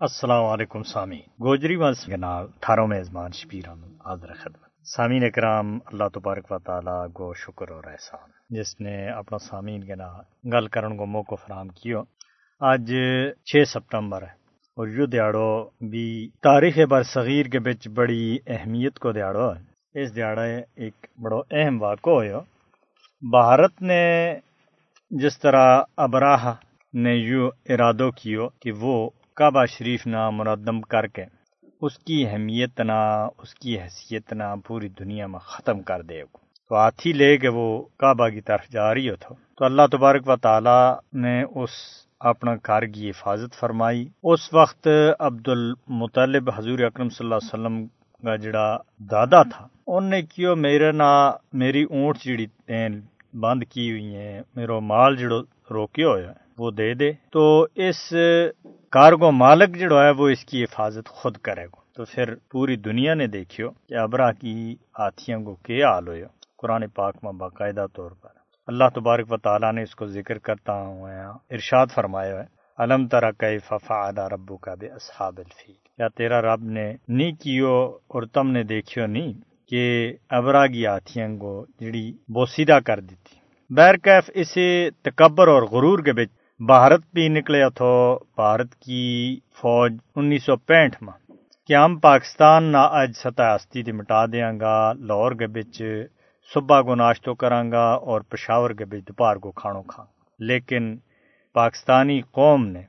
السلام علیکم سامی۔ گوجری ونس کے نال تھاروں میزبان شبیر احمد حاضر خدمت۔ سامعین اکرام، اللہ تبارک و تعالی گو شکر اور احسان۔ جس نے اپنا سامعین کے نال گل کرن کو موقع فراہم کیو۔ آج چھ سپتمبر ہے اور یو دیاڑو بھی تاریخ بر صغیر کے بچ بڑی اہمیت کو دیاڑو ہے۔ اس دیاڑے ایک بڑو اہم واقع ہو بھارت نے جس طرح ابراہ نے یو ارادو کیو کہ وہ کعبہ شریف نہ مردم کر کے اس کی اہمیت نہ، اس کی حیثیت نہ پوری دنیا میں ختم کر دے گا تو ہاتھی لے کے وہ کعبہ کی طرف جا رہی ہو تو۔ اللہ تبارک و تعالی نے اس اپنا گھر کی حفاظت فرمائی۔ اس وقت عبد المطلب حضور اکرم صلی اللہ علیہ وسلم کا جڑا دادا تھا، ان نے کیو میرے نا، میری اونٹ جڑی بند کی ہوئی ہیں، میرا مال جڑو روکیو ہوا ہے۔ وہ دے دے۔ تو اس کارگو مالک جڑو ہے وہ اس کی حفاظت خود کرے گا۔ تو پھر پوری دنیا نے دیکھیو کہ ابرا کی ہاتھیاں کو کیا حال ہوئے۔ قرآن پاک میں باقاعدہ طور پر۔ اللہ تبارک و تعالیٰ نے اس کو ذکر کرتا ہوں ارشاد فرمایا ہے۔ علم ترا کئی ففا ادا ربو کا بے اصحاب الفی یا تیرا رب نے نی کیو اور تم نے دیکھیو نہیں کہ ابرا کی ہاتھیاں کو جڑی بوسیدہ کر دیتی؟ بیرکیف اسے تکبر اور غرور کے بچ بھارت بھی نکلے تو بھارت کی فوج انیس سو پینٹ میں کہ ہم پاکستان نہ اج سطح ہستی مٹا دیاں گا، لاہور کے بچ صبح کو ناشتو کروں گا اور پشاور کے بچ دوپہر کو کھانو کھاں۔ لیکن پاکستانی قوم نے،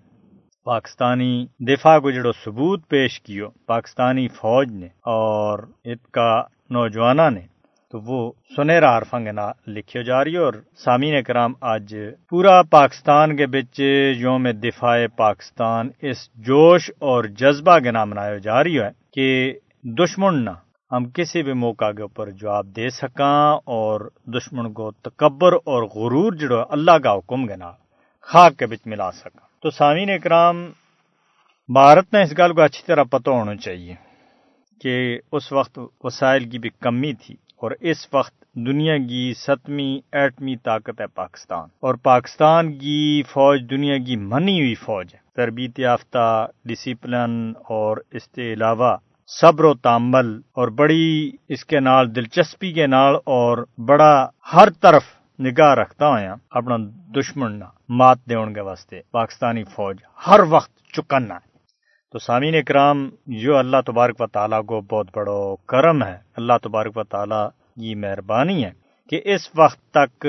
پاکستانی دفاع کو جڑو ثبوت پیش کیو، پاکستانی فوج نے اور ات کا نوجوانہ نے تو وہ سنہرا عرفنگ گنا لکھیو جا رہی اور سامعین کرام، آج پورا پاکستان کے بچ یوم دفاع پاکستان اس جوش اور جذبہ کے نام منایا جا رہی ہے کہ دشمن نہ ہم کسی بھی موقع کے اوپر جواب دے سکاں اور دشمن کو تکبر اور غرور جڑو اللہ کا حکم گنا خاک کے بچ ملا سکا تو سامعین اکرام بھارت نے اس گل کو اچھی طرح پتہ ہونا چاہیے کہ اس وقت وسائل کی بھی کمی تھی۔ اور اس وقت دنیا کی ستویں ایٹمی طاقت ہے پاکستان۔ اور پاکستان کی فوج دنیا کی منی ہوئی فوج ہے۔ تربیت یافتہ ڈسپلن اور اس کے علاوہ صبر و تامل اور بڑی اس کے نال، دلچسپی کے نال اور بڑا ہر طرف نگاہ رکھتا ہوا اپنا دشمن نہ، مات دون کے واسطے۔ پاکستانی فوج ہر وقت چکن ہے۔ تو سامعین اکرام جو اللہ تبارک و تعالیٰ کو بہت بڑا کرم ہے۔ اللہ تبارک و تعالیٰ کی مہربانی ہے کہ اس وقت تک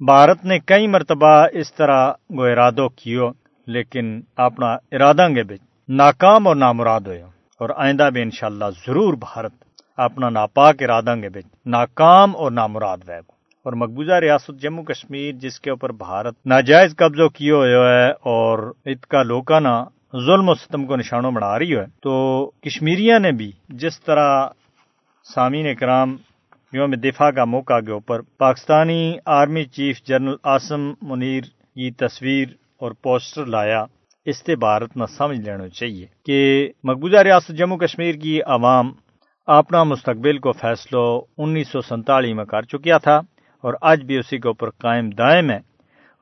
بھارت نے کئی مرتبہ اس طرح وہ ارادوں کیو، لیکن اپنا ارادہ گے بھی ناکام اور نامراد ہوئے۔ اور آئندہ بھی انشاءاللہ ضرور بھارت اپنا ناپاک ارادہ گے بھی ناکام اور نامراد وے اور مقبوضہ ریاست جموں کشمیر، جس کے اوپر بھارت ناجائز قبضوں کیے ہوئے ہے اور ات کا لوکانا ظلم و ستم کو نشانوں بنا رہی ہے۔ تو کشمیریاں نے بھی جس طرح سامعین کرام یوم دفاع کا موقع کے اوپر Pakistani army chief general Asim Munir کی تصویر اور پوسٹر لایا، اس سے بھارت نہ سمجھ لینا چاہیے کہ مقبوضہ ریاست جموں کشمیر کی عوام اپنا مستقبل کو فیصلہ انیس سو سنتالیس میں کر چکیا تھا اور آج بھی اسی کے اوپر قائم دائم ہے۔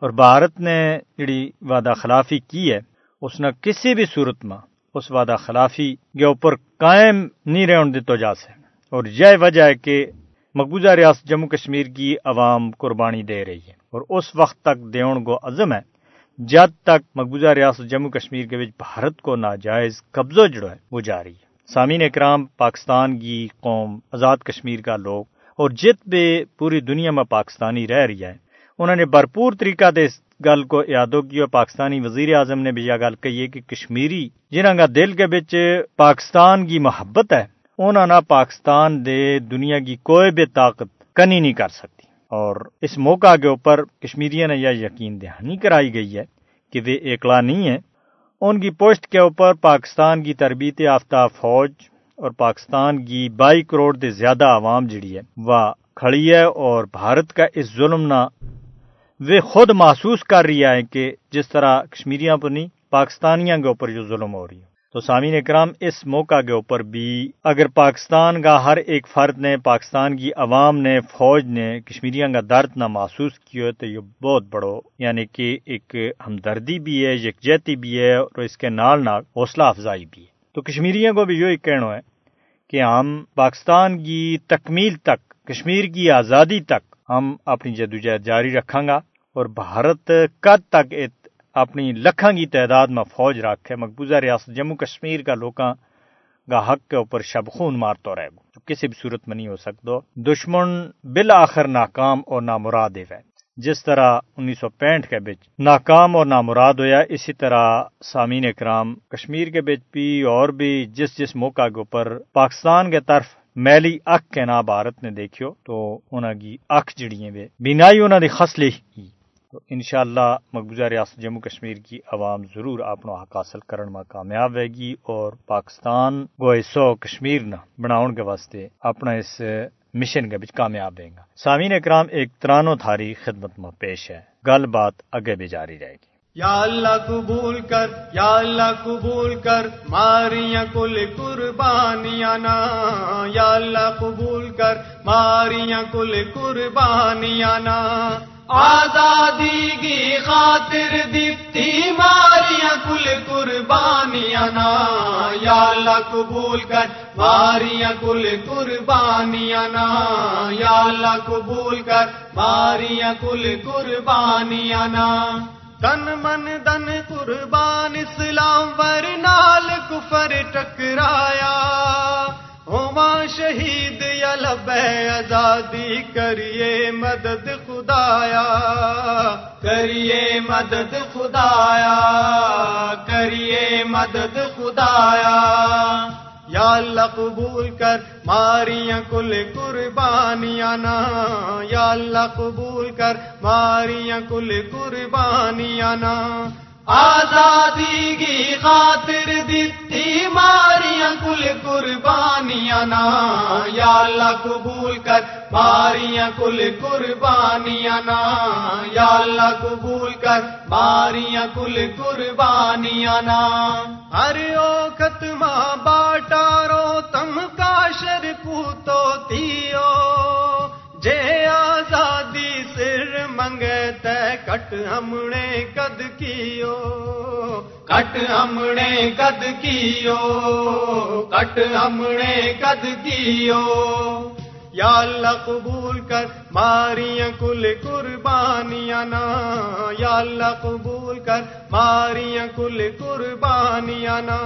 اور بھارت نے جڑی وعدہ خلافی کی ہے اس نے کسی بھی صورت میں اس وعدہ خلافی کے اوپر قائم نہیں رہن دیتا جا سکے۔ اور یہ وجہ ہے کہ مقبوضہ ریاست جموں کشمیر کی عوام قربانی دے رہی ہے۔ اور اس وقت تک دیون کو عزم ہے، جب تک مقبوضہ ریاست جموں کشمیر کے بچ بھارت کو ناجائز قبضہ جڑا ہے، وہ جاری ہے۔ سامعین اکرام، پاکستان کی قوم آزاد کشمیر کا لوگ اور جت بھی پوری دنیا میں پاکستانی رہ رہی ہے انہوں نے بھرپور طریقہ دے گل کو یادو کی اور پاکستانی وزیر اعظم نے بھی یہ گل کہی ہے کہ کشمیری جنہوں کا دل کے بچ پاکستان کی محبت ہے انہوں نے پاکستان دے دنیا کی کوئی بھی طاقت کنی نہیں کر سکتی۔ اور اس موقع کے اوپر کشمیریوں نے یہ یقین دہانی کرائی گئی ہے کہ وہ ایکلا نہیں ہے ان کی پوسٹ کے اوپر پاکستان کی تربیت یافتہ فوج اور پاکستان کی بائی کروڑ سے زیادہ عوام جڑی ہے، وہ کھڑی ہے اور بھارت کا اس ظلم نہ وہ خود محسوس کر رہی ہے کہ جس طرح کشمیریاں پر نہیں، پاکستانیاں کے اوپر جو ظلم ہو رہی ہے۔ تو سامعین اکرام، اس موقع کے اوپر بھی اگر پاکستان کا ہر ایک فرد نے، پاکستان کی عوام نے، فوج نے کشمیریاں کا درد نہ محسوس کیا، تو یہ بہت بڑو یعنی کہ ایک ہمدردی بھی ہے یکجہتی بھی ہے اور اس کے نال نال حوصلہ افزائی بھی ہے۔ تو کشمیریوں کو بھی یہی کہنا ہے کہ ہم پاکستان کی تکمیل تک، کشمیر کی آزادی تک ہم اپنی جدوجہد جاری رکھاں گا۔ اور بھارت کد تک اپنی لکھاں کی تعداد میں فوج رکھے مقبوضہ ریاست جموں کشمیر کا لوکاں کا حق کے اوپر شب خون مارتا رہے گا جو کسی بھی صورت میں نہیں ہو سکتا دشمن بالآخر ناکام اور نامراد ہے جس طرح انیس سو پینٹ کے بچ ناکام اور نامراد ہویا، اسی طرح سامعین اکرام کشمیر کے بچ بھی اور بھی جس جس موقع کے اوپر پاکستان کے طرف میلی اک کے نا بھارت نے دیکھو تو انہوں کی اک جڑی ہیں بینائی انہوں نے خسلی تو انشاءاللہ مقبوضہ ریاست جموں کشمیر کی عوام ضرور اپنا حق حاصل کرنے میں کامیاب رہے گی اور پاکستان کو سو کشمیر نہ بناؤن کے واسطے اپنا اس مشن کے بچ کامیاب رہے گا۔ سامعین اکرام، ایک ترانو تھاری خدمت میں پیش ہے۔ گل بات اگے بھی جاری رہے گی۔ یا اللہ قبول کر، یا اللہ قبول کر، ماریاں کل قربانیاں نا۔ یا اللہ قبول کر، ماریاں کل قربانیاں نا۔ آزادی کی خاطر دیتی ماریاں کل قربانیاں نا، یا اللہ قبول کر ماریاں کل قربانیاں نا، یا اللہ قبول کر ماریاں کل قربانیاں نا۔ تن من دن قربان اسلام ور نال کفر ٹکرایا۔ ہوا شہید یا لب آزادی کریے مدد خدایا۔ کریے مدد خدایا، کریے مدد خدایا۔ یا اللہ قبول کر، ماریاں کل قربانیاں نا۔ یا اللہ قبول کر، ماریاں کل قربانیاں نا۔ آزادی کی خاطر دیتی ماریاں کل قربانیاں نا یا اللہ قبول کر ماریاں کل قربانیاں نا یا اللہ قبول کر ماریاں کل قربانیاں نا ہر او ختمہ باٹارو تم کاشر پوتو تیو۔ کٹ ہم نے کد کیو کٹ ہم نے کد کیو کٹ ہم نے کد کیو یا اللہ قبول کر ماریاں کل قربانیاں نا یا اللہ قبول کر ماریاں کل قربانیاں نا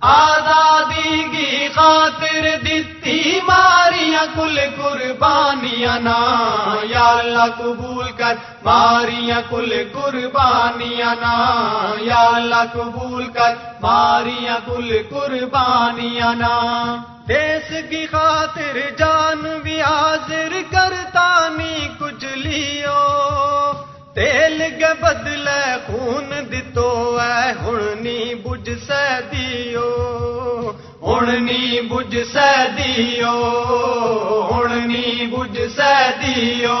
آزادی کی خاطر دیتی ماریاں کل قربانیاں نا۔ یا اللہ قبول کر ماریاں کل قربانیاں نا۔ یا اللہ قبول کر ماریاں کل قربانیاں نا۔ دیس کی خاطر جان بھی حاضر کرتا نہیں کچھ لیو۔ تیل کے بدلے خون دتو ہے ہننی بج سے دیو ہننی بج سے دیو ہننی بج سے دیو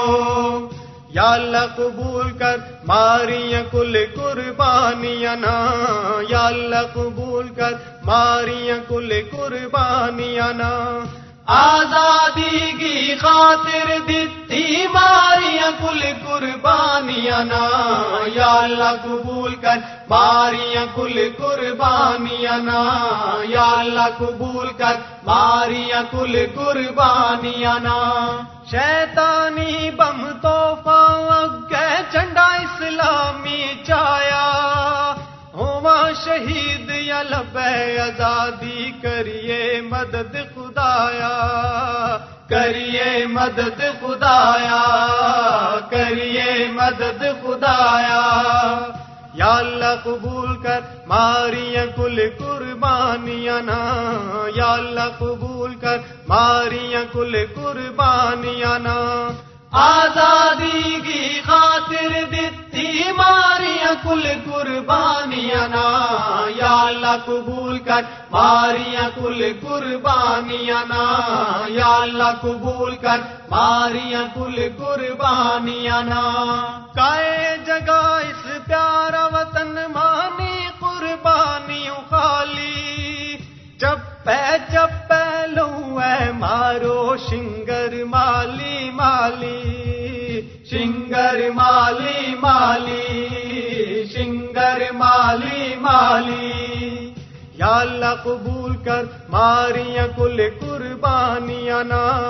یا اللہ قبول کر ماریاں کل قربانیاں نا یا اللہ قبول کر ماریاں کل قربانیاں نا آزادی کی خاطر دیتی ماریاں کل قربانیاں نا، یا اللہ قبول کر ماریاں کل قربانیاں نا، یا اللہ قبول کر ماریاں کل قربانیاں نا۔ شیطانی بم توفا اگے چنڈا اسلامی چایا۔ شہید یا لب آزادی کریے مدد خدایا، کریے مدد خدایا، کریے مدد خدایا۔ یا اللہ قبول کر، ماریاں کل قربانیاں نا۔ یا اللہ قبول کر، ماریاں کل قربانیاں نا۔ آزادی کی خاطر دیتی ماریاں کل قربانیاں نا، یا اللہ قبول کر۔ ماریاں کل قربانیاں نا، یا اللہ قبول کر۔ ماریاں کل قربانیاں نا۔ کائے جگہ اس پیارا وطن مانی قربانی خالی۔ چپے چپے لو اے مارو شنگر مالی مالی۔ شنگر مالی مالی، شنگر مالی مالی۔ یا اللہ قبول کر، ماریاں کل قربانیاں نا۔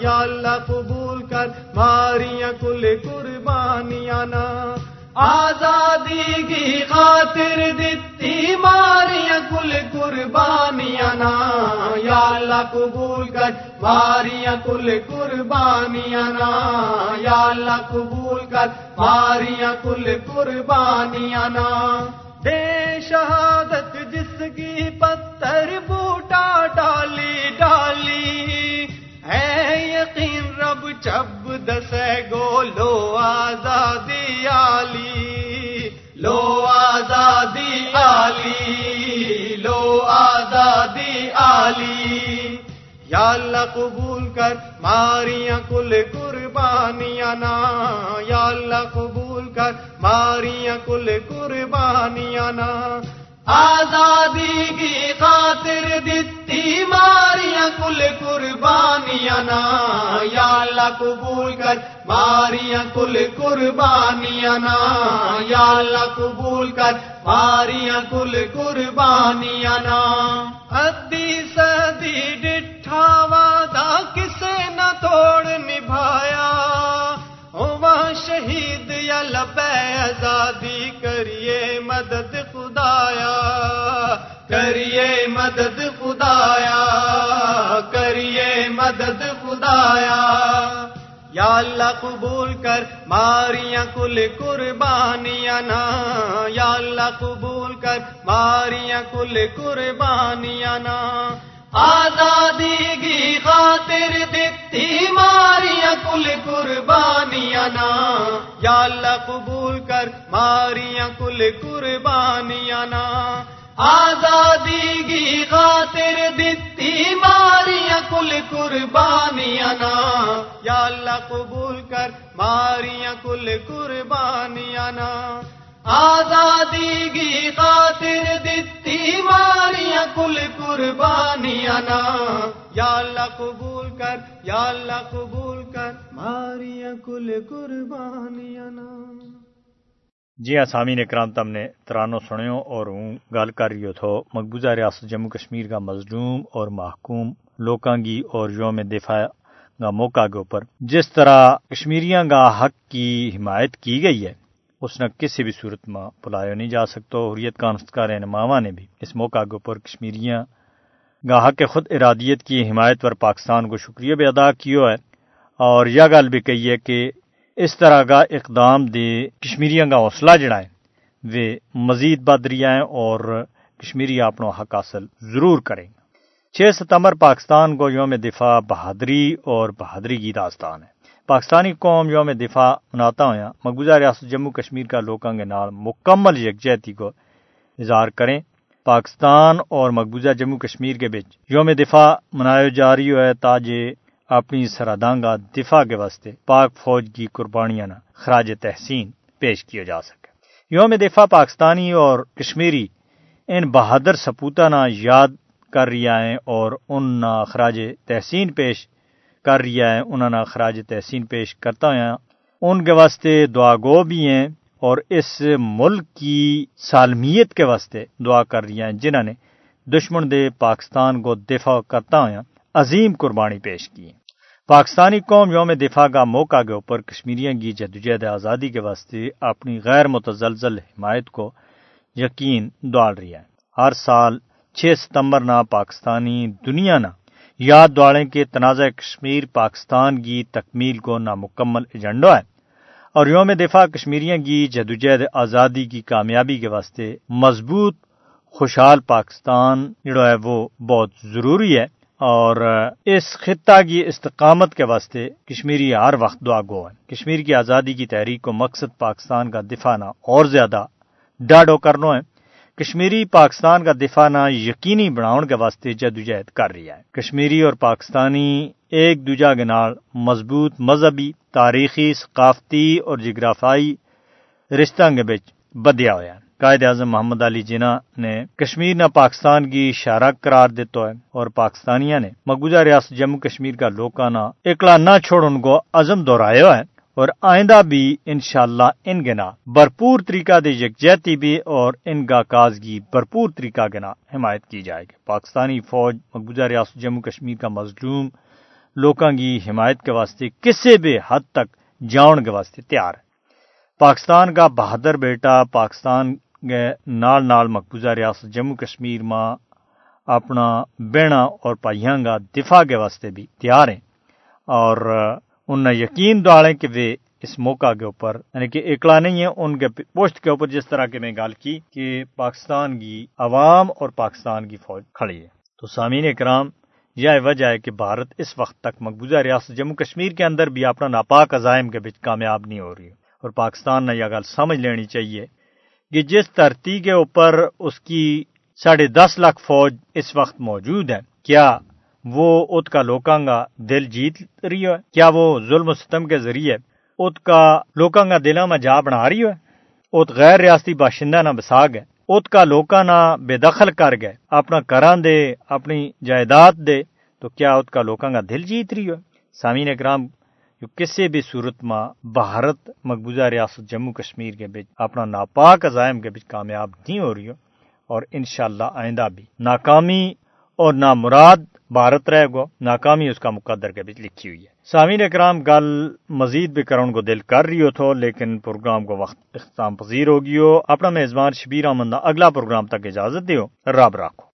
یا اللہ قبول کر، ماریاں کل قربانیاں نا۔ آزادی کی خاطر دیتی ماریاں کل قربانیاں نا۔ یا اللہ قبول کر ماریاں کل قربانیاں نا، یا اللہ قبول کر ماریاں کل قربانیاں نا۔ دے شہادت جس کی پتھر بوٹا ڈالی ڈالی۔ ہے یقین رب چب دسے گو، لو آزادی آلی۔ لو آزادی آلی، لو آزادی آلی۔ یا اللہ قبول کر، ماریاں کل قربانیاں نا۔ یا اللہ قبول کر، ماریاں کل قربانیاں نا۔ آزادی کی خاطر دیتی ماریاں، کل قربانیاں نا، یا اللہ قبول کر۔ ماریاں، کل قربانیاں نا، یا اللہ قبول کر۔ ماریاں، کل قربانیاں نا۔ ادی سدی ڈٹھا وعدہ کسے نہ توڑ نبھایا۔ ہوا شہید یا لبے آزادی مدد خدایا، کریے مدد خدایا۔ یا اللہ قبول کر، ماریاں کل قربانیاں نا۔ یا اللہ قبول کر، ماریاں کل قربانیاں نا۔ آزادی کی خاطر دیتی ماریاں کل قربانیاں نا۔ یا اللہ قبول کر، ماریاں کل قربانیاں نا۔ آزادی کی خاطر دیتی ماریاں کل قربانیاں نا۔ یا اللہ قبول کر ماریاں کل قربانیاں نا۔ آزادی کی خاطر دیتی ماریاں کل قربانیاں نا۔ یا اللہ قبول کر، یا اللہ قبول کر ماریاں کل قربانیاں نا۔ جی ہاں سامعین اکرام، تم نے ترانو سنیو اور ہوں گل کر رہی تھو مقبوضہ ریاست جموں کشمیر کا مظلوم اور محکوم لوکاں گی اور یوم دفاع کا موقع کے اوپر جس طرح کشمیریاں کا حق کی حمایت کی گئی ہے، اس نے کسی بھی صورت میں بلایا نہیں جا سکتا حریت کانستکار ماما نے بھی اس موقع کے اوپر کشمیریاں کا حق خود ارادیت کی حمایت پر پاکستان کو شکریہ بھی ادا کیا ہے اور یہ گل بھی کہی ہے کہ اس طرح کا اقدام دے کشمیریاں کا حوصلہ جڑا ہے وہ مزید بد رہا ہے اور کشمیری اپنا حق حاصل ضرور کریں گے۔ چھ ستمبر پاکستان کو یوم دفاع بہادری اور بہادری کی داستان ہے۔ پاکستانی قوم یوم دفاع مناتا ہوا مقبوضہ ریاست جموں کشمیر کا لوگوں کے نال مکمل یکجہتی کو اظہار کریں۔ پاکستان اور مقبوضہ جموں کشمیر کے بیچ یوم دفاع منایا جا رہی ہے تاجے اپنی سرحداں دفاع کے واسطے پاک فوج کی قربانیاں خراج تحسین پیش کیا جا سکے۔ یوم دفاع پاکستانی اور کشمیری ان بہادر سپوتا نہ یاد کر رہا ہے اور ان خراج تحسین پیش کر رہا ہے انہوں نے خراج تحسین پیش کرتا ہوا ان کے واسطے دعا گو بھی ہیں اور اس ملک کی سالمیت کے واسطے دعا کر رہی ہیں جنہوں نے دشمن دے پاکستان کو دفاع کرتا ہوا عظیم قربانی پیش کی۔ پاکستانی قوم یوم دفاع کا موقع کے اوپر کشمیریوں کی جدوجہد آزادی کے واسطے اپنی غیر متزلزل حمایت کو یقین دوڑ رہی ہے ہر سال چھ ستمبر نہ پاکستانی دنیا نہ یاد دوڑیں کہ تنازع کشمیر پاکستان کی تکمیل کو نامکمل ایجنڈا ہے۔ اور یوم دفاع کشمیریوں کی جدوجہد آزادی کی کامیابی کے واسطے مضبوط، خوشحال پاکستان جڑا ہے وہ بہت ضروری ہے۔ اور اس خطہ کی استقامت کے واسطے کشمیری ہر وقت دعا گو ہے کشمیر کی آزادی کی تحریک کو مقصد پاکستان کا دفاعنا اور زیادہ ڈاڈو کرنا ہے کشمیری پاکستان کا دفاعنا یقینی بناؤ کے واسطے جدوجہد کر رہی ہے۔ کشمیری اور پاکستانی ایک دوجا کے نال مضبوط مذہبی، تاریخی، ثقافتی اور جغرافائی رشتہ کے بچ بدیا ہوا ہے قائد اعظم محمد علی جناح نے کشمیر نہ پاکستان کی شارہ قرار دیتا ہے اور پاکستانیہ نے مقبوضہ ریاست جموں کشمیر کا لوکانا اکلا نہ چھوڑ ان کو عزم دہرایا ہے اور آئندہ بھی انشاءاللہ ان گنا بھرپور طریقہ دے یکجہتی بھی اور ان کا کاز کی بھرپور طریقہ گنا حمایت کی جائے گی۔ پاکستانی فوج مقبوضہ ریاست جموں کشمیر کا مظلوم لوکاں کی حمایت کے واسطے کسی بھی حد تک جاؤن کے واسطے تیار ہے۔ پاکستان کا بہادر بیٹا پاکستان نال نال مقبوضہ ریاست جموں کشمیر ماں اپنا بینا اور پائیاں کا دفاع کے واسطے بھی تیار ہیں۔ اور ان نے یقین دوڑے کہ وہ اس موقع کے اوپر یعنی کہ اکلا نہیں ہے ان کے پوسٹ کے اوپر جس طرح کی میں گال کی کہ پاکستان کی عوام اور پاکستان کی فوج کھڑی ہے۔ تو سامعین اکرام، یہ وجہ ہے کہ بھارت اس وقت تک مقبوضہ ریاست جموں کشمیر کے اندر بھی اپنا ناپاک عزائم کے بچ کامیاب نہیں ہو رہی ہے۔ اور پاکستان نے یہ گل سمجھ لینی چاہیے کہ جس دھرتی کے اوپر اس کی ساڑھے دس لاکھ فوج اس وقت موجود ہے کیا وہ ات کا لوکاں کا دل جیت رہی ہے؟ کیا وہ ظلم و ستم کے ذریعے ات کا لوکاں کا دلوں میں جا بنا رہی ہے؟ ات غیر ریاستی باشندہ نہ بسا گئے ات کا لوکاں نہ بے دخل کر گئے، اپنا کران دے، اپنی جائیداد دے، تو کیا ات کا لوکاں کا دل جیت رہی ہے؟ سامعین اکرام جو کسی بھی صورت میں بھارت مقبوضہ ریاست جموں کشمیر کے بچ اپنا ناپاک عزائم کے بچ کامیاب نہیں ہو رہی ہو اور انشاءاللہ آئندہ بھی ناکامی اور نامراد بھارت رہے گو ناکامی اس کا مقدر کے بچ لکھی ہوئی ہے۔ سامعین اکرام، گل مزید بھی کرن کو دل کر رہی ہو تو، لیکن پروگرام کو وقت اختتام پذیر ہوگی ہو۔ اپنا میزبان شبیر احمد اگلا پروگرام تک اجازت دیو۔ رب رکھو